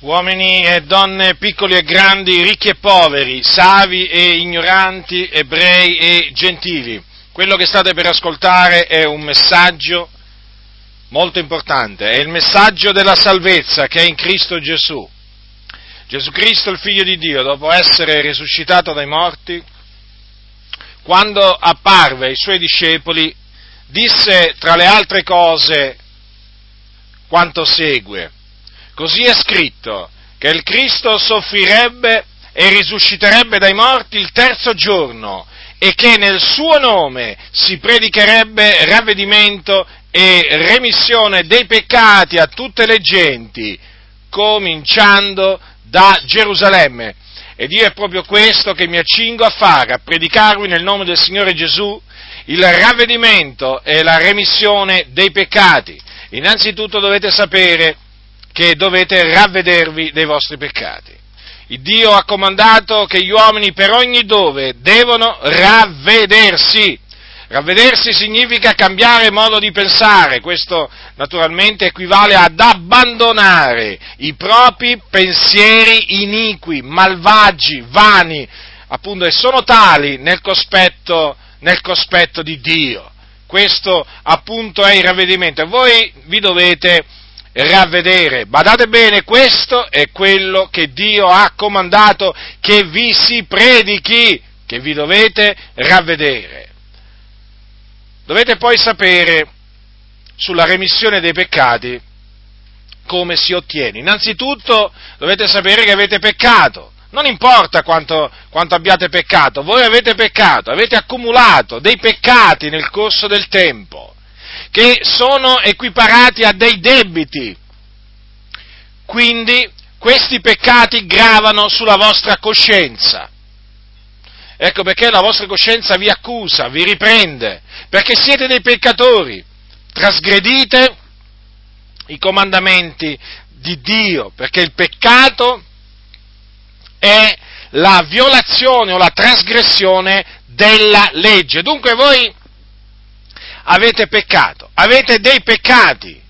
uomini e donne piccoli e grandi, ricchi e poveri, savi e ignoranti, ebrei e gentili. Quello che state per ascoltare è un messaggio molto importante, è il messaggio della salvezza che è in Cristo Gesù. Gesù Cristo, il Figlio di Dio, dopo essere risuscitato dai morti, quando apparve ai suoi discepoli, disse tra le altre cose quanto segue. Così è scritto che il Cristo soffrirebbe e risusciterebbe dai morti il terzo giorno e che nel suo nome si predicherebbe ravvedimento e remissione dei peccati a tutte le genti, cominciando da Gerusalemme. Ed io è proprio questo che mi accingo a fare, a predicarvi nel nome del Signore Gesù il ravvedimento e la remissione dei peccati. Innanzitutto dovete sapere che dovete ravvedervi dei vostri peccati. Il Dio ha comandato che gli uomini per ogni dove devono ravvedersi. Ravvedersi significa cambiare modo di pensare, questo naturalmente equivale ad abbandonare i propri pensieri iniqui, malvagi, vani, appunto, e sono tali nel cospetto, nel cospetto di Dio. Questo appunto è il ravvedimento voi vi dovete ravvedere. Badate bene, questo è quello che Dio ha comandato che vi si predichi, che vi dovete ravvedere. Dovete poi sapere sulla remissione dei peccati come si ottiene. Innanzitutto dovete sapere che avete peccato. Non importa quanto, quanto, abbiate peccato, voi avete peccato, avete accumulato dei peccati nel corso del tempo che sono equiparati a dei debiti. Quindi questi peccati gravano sulla vostra coscienza. Ecco perché la vostra coscienza vi accusa, vi riprende, perché siete dei peccatori, trasgredite i comandamenti di Dio, perché il peccato è la violazione o la trasgressione della legge. Dunque voi avete peccato, avete dei peccati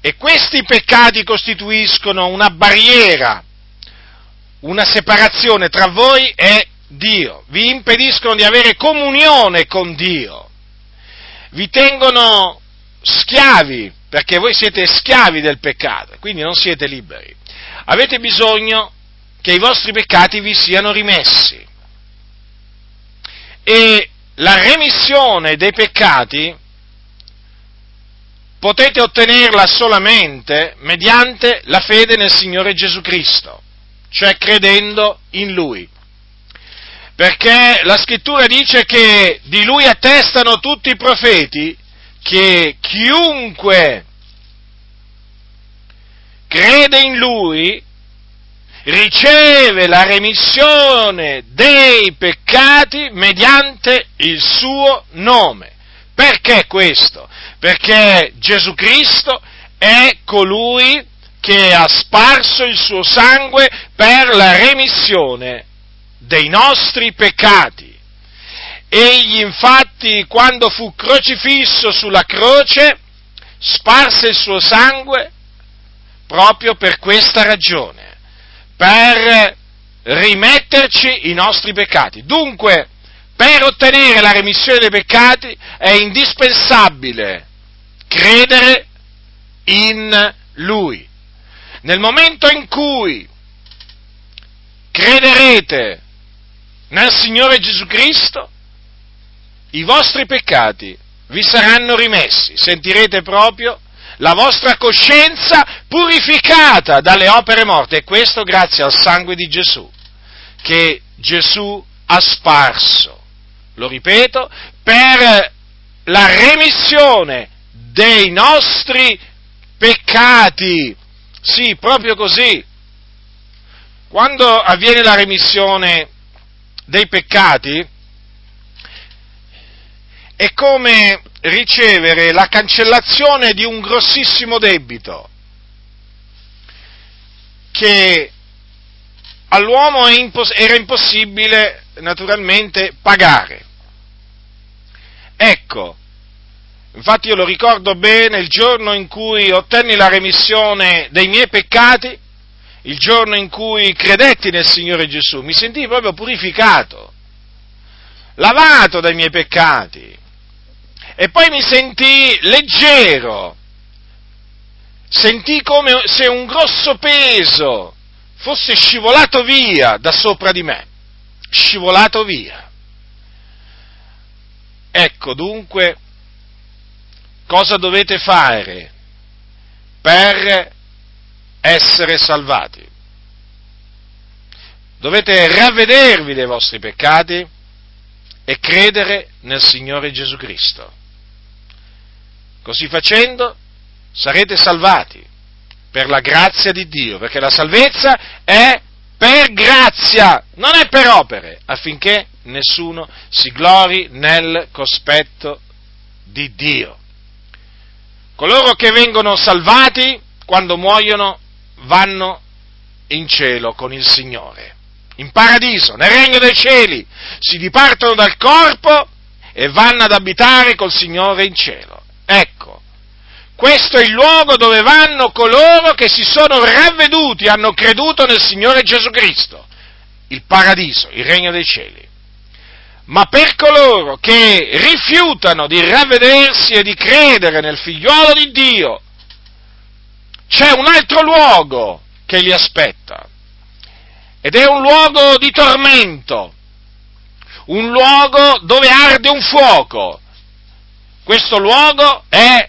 e questi peccati costituiscono una barriera, una separazione tra voi e Dio, vi impediscono di avere comunione con Dio, vi tengono schiavi, perché voi siete schiavi del peccato, quindi non siete liberi. Avete bisogno che i vostri peccati vi siano rimessi. E la remissione dei peccati potete ottenerla solamente mediante la fede nel Signore Gesù Cristo, cioè credendo in Lui. Perché la scrittura dice che di Lui attestano tutti i profeti che chiunque crede in Lui riceve la remissione dei peccati mediante il suo nome. Perché questo? Perché Gesù Cristo è colui che ha sparso il suo sangue per la remissione dei nostri peccati. Egli infatti, quando fu crocifisso sulla croce, sparse il suo sangue proprio per questa ragione per rimetterci i nostri peccati. Dunque, per ottenere la remissione dei peccati è indispensabile credere in Lui. Nel momento in cui crederete nel Signore Gesù Cristo, i vostri peccati vi saranno rimessi, sentirete proprio la vostra coscienza purificata dalle opere morte e questo grazie al sangue di Gesù che Gesù ha sparso, lo ripeto, per la remissione dei nostri peccati. Sì, proprio così. Quando avviene la remissione dei peccati, è come ricevere la cancellazione di un grossissimo debito che all'uomo era impossibile naturalmente pagare. Ecco, Infatti io lo ricordo bene il giorno in cui ottenni la remissione dei miei peccati, il giorno in cui credetti nel Signore Gesù, mi sentii proprio purificato, lavato dai miei peccati e poi mi sentii leggero, sentii come se un grosso peso fosse scivolato via da sopra di me, scivolato via. Ecco dunque cosa dovete fare per essere salvati. Dovete ravvedervi dei vostri peccati e credere nel Signore Gesù Cristo. Così facendo sarete salvati per la grazia di Dio, perché la salvezza è per grazia, non è per opere, affinché nessuno si glori nel cospetto di Dio. Coloro che vengono salvati, quando muoiono, vanno in cielo con il Signore, in paradiso, nel regno dei cieli, si dipartono dal corpo e vanno ad abitare col Signore in cielo. Questo è il luogo dove vanno coloro che si sono ravveduti, hanno creduto nel Signore Gesù Cristo, il paradiso, il regno dei cieli. Ma per coloro che rifiutano di ravvedersi e di credere nel figliuolo di Dio, c'è un altro luogo che li aspetta. Ed è un luogo di tormento, un luogo dove arde un fuoco. Questo luogo è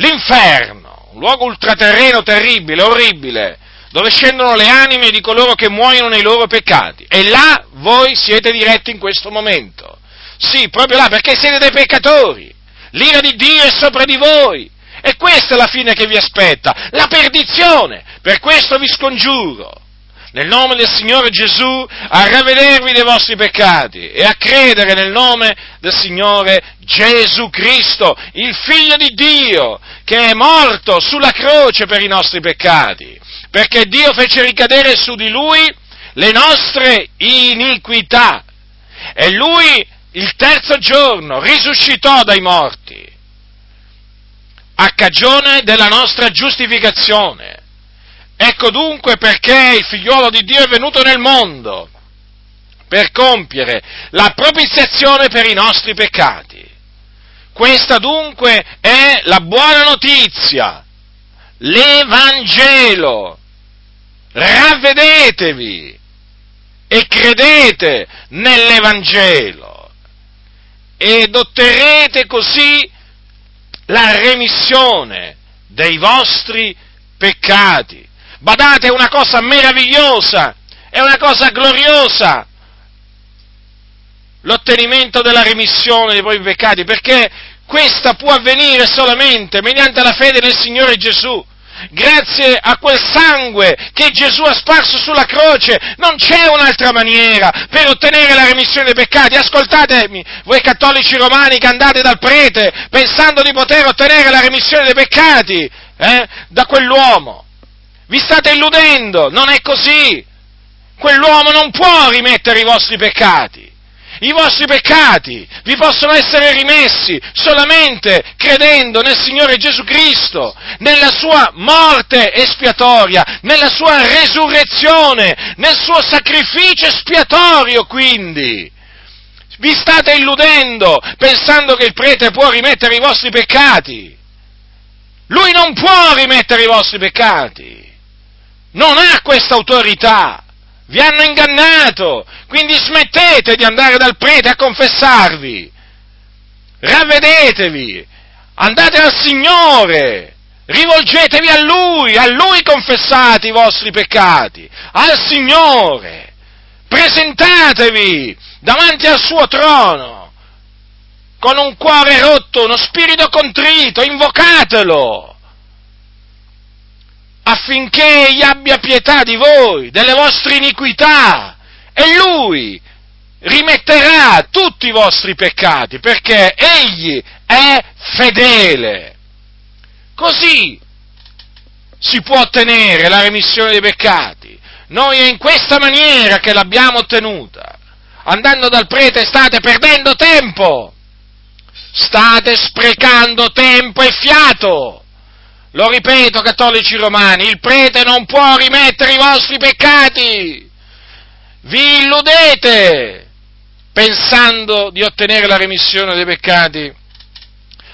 l'inferno, un luogo ultraterreno terribile, orribile, dove scendono le anime di coloro che muoiono nei loro peccati. E là voi siete diretti in questo momento. Sì, proprio là, perché siete dei peccatori. L'ira di Dio è sopra di voi. E questa è la fine che vi aspetta, la perdizione. Per questo vi scongiuro, nel nome del Signore Gesù, a ravvedervi dei vostri peccati e a credere nel nome del Signore Gesù Cristo, il Figlio di Dio, che è morto sulla croce per i nostri peccati perché Dio fece ricadere su di lui le nostre iniquità e lui il terzo giorno risuscitò dai morti a cagione della nostra giustificazione. Ecco dunque perché il figliuolo di Dio è venuto nel mondo, per compiere la propiziazione per i nostri peccati. Questa dunque è la buona notizia, l'Evangelo ravvedetevi e credete nell'Evangelo ed otterrete così la remissione dei vostri peccati. Badate, è una cosa meravigliosa, è una cosa gloriosa l'ottenimento della remissione dei propri peccati, perché questa può avvenire solamente mediante la fede nel Signore Gesù grazie a quel sangue che Gesù ha sparso sulla croce. Non c'è un'altra maniera per ottenere la remissione dei peccati. Ascoltatemi, voi cattolici romani che andate dal prete pensando di poter ottenere la remissione dei peccati eh, da quell'uomo. Vi state illudendo, non è così. Quell'uomo non può rimettere i vostri peccati. I vostri peccati vi possono essere rimessi solamente credendo nel Signore Gesù Cristo, nella sua morte espiatoria, nella sua resurrezione, nel suo sacrificio espiatorio quindi. Vi state illudendo pensando che il prete può rimettere i vostri peccati. Lui non può rimettere i vostri peccati. Non ha questa autorità. Vi hanno ingannato, quindi smettete di andare dal prete a confessarvi, ravvedetevi, andate al Signore, rivolgetevi a Lui, a Lui confessate i vostri peccati, al Signore, presentatevi davanti al suo trono. Con un cuore rotto, uno spirito contrito, invocatelo affinché egli abbia pietà di voi, delle vostre iniquità, e lui rimetterà tutti i vostri peccati, perché egli è fedele. Così si può ottenere la remissione dei peccati. Noi è in questa maniera che l'abbiamo ottenuta. Andando dal prete state perdendo tempo. state sprecando tempo e fiato. Lo ripeto, cattolici romani, il prete non può rimettere i vostri peccati. Vi illudete pensando di ottenere la remissione dei peccati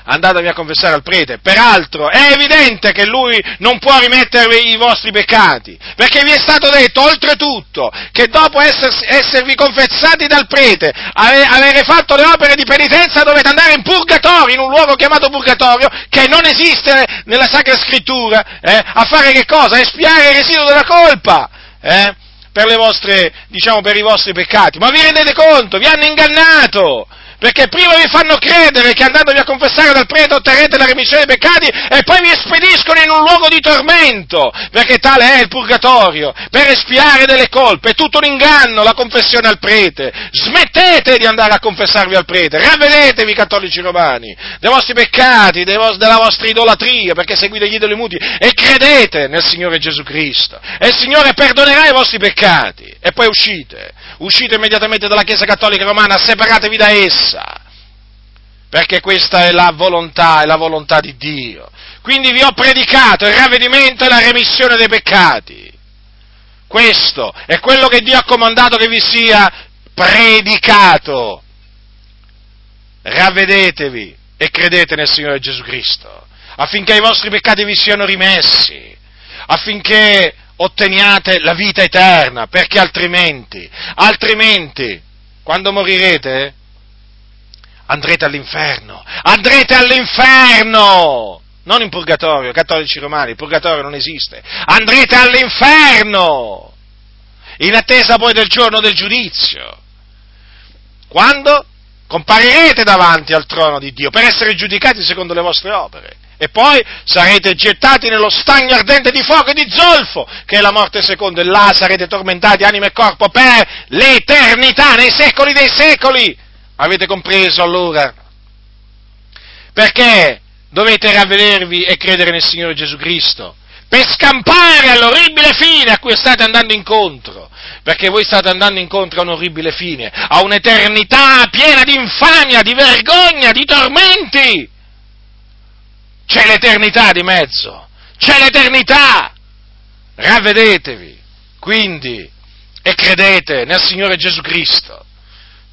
andatevi a confessare al prete. Peraltro è evidente che lui non può rimettervi i vostri peccati, perché vi è stato detto oltretutto che dopo essersi, esservi confessati dal prete, ave, avere fatto le opere di penitenza dovete andare in purgatorio, in un luogo chiamato purgatorio, che non esiste nella Sacra Scrittura, eh, a fare che cosa? Espiare il residuo della colpa. Eh? Per, vostre, diciamo, per i vostri peccati, ma vi rendete conto? Vi hanno ingannato! Perché prima vi fanno credere che andandovi a confessare dal prete otterrete la remissione dei peccati e poi vi spediscono in un luogo di tormento, perché tale è il purgatorio, per espiare delle colpe. È tutto un inganno la confessione al prete. Smettete di andare a confessarvi al prete, ravvedetevi cattolici romani dei vostri peccati, vo- della vostra idolatria, perché seguite gli idoli muti e credete nel Signore Gesù Cristo. E il Signore perdonerà i vostri peccati. E poi uscite, uscite immediatamente dalla Chiesa Cattolica Romana, separatevi da essa essa, perché questa è la volontà, è la volontà di Dio. Quindi vi ho predicato il ravvedimento e la remissione dei peccati. Questo è quello che Dio ha comandato che vi sia predicato. Ravvedetevi e credete nel Signore Gesù Cristo, affinché i vostri peccati vi siano rimessi, affinché otteniate la vita eterna, perché altrimenti, altrimenti, quando morirete, andrete all'inferno, andrete all'inferno! Non in purgatorio, cattolici romani, il purgatorio non esiste, andrete all'inferno! In attesa poi del giorno del giudizio. Quando comparirete davanti al trono di Dio per essere giudicati secondo le vostre opere. E poi sarete gettati nello stagno ardente di fuoco e di zolfo, che è la morte seconda, e là sarete tormentati anima e corpo per l'eternità, nei secoli dei secoli. Avete compreso allora? Perché dovete ravvedervi e credere nel Signore Gesù Cristo? Per scampare all'orribile fine a cui state andando incontro. Perché voi state andando incontro a un orribile fine, a un'eternità piena di infamia, di vergogna, di tormenti. C'è l'eternità di mezzo, c'è l'eternità. Ravvedetevi, quindi, e credete nel Signore Gesù Cristo